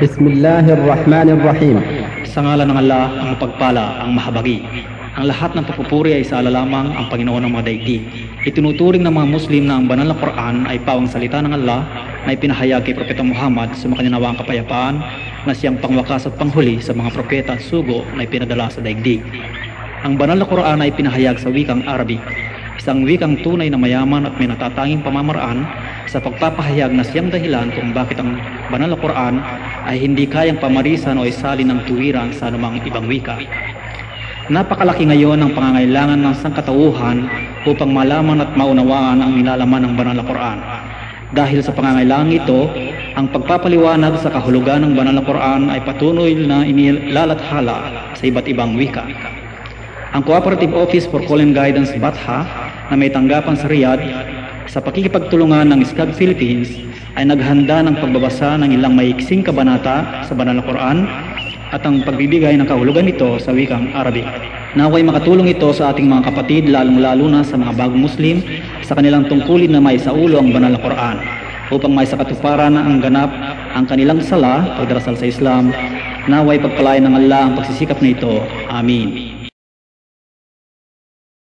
Bismillahirrahmanirrahim. Sa ngalan ng Allah, ang mapagpala, ang mahabagi. Ang lahat ng papupuri ay sa ala lamang ang Panginoon ng mga daigdig. Itinuturing ng mga Muslim na ang banal na Quran ay pawang salita ng Allah na ipinahayag kay Propeta Muhammad sa mga kapayapaan na siyang pangwakas at panghuli sa mga propeta at sugo na ipinadala sa daigdig. Ang banal na Quran ay pinahayag sa wikang Arabic, isang wikang tunay na mayaman at may natatanging pamamaraan sa pagpapahayag na siyang dahilan kung bakit ang banal na Quran ay hindi kayang pamarisan o isalin ng tuwiran sa anumang ibang wika. Napakalaki ngayon ang pangangailangan ng sangkatauhan upang malaman at maunawaan ang nilalaman ng banal na Quran. Dahil sa pangangailangan ito, ang pagpapaliwanag sa kahulugan ng banal na Quran ay patuloy na inilalathala sa iba't ibang wika. Ang Cooperative Office for and Guidance BATHA na may tanggapan sa Riyadh sa pakikipagtulungan ng SCAG Philippines ay naghanda ng pagbabasa ng ilang maiksing kabanata sa banal na Quran at ang pagbibigay ng kahulugan nito sa wikang Arabic. Naway makatulong ito sa ating mga kapatid lalong-lalo na sa mga bagong Muslim sa kanilang tungkulin na may saulo ang banal na Quran upang may na ang ganap ang kanilang sala, pagdarasal sa Islam, naway pagpalain ng Allah ang pagsisikap na ito. Amin.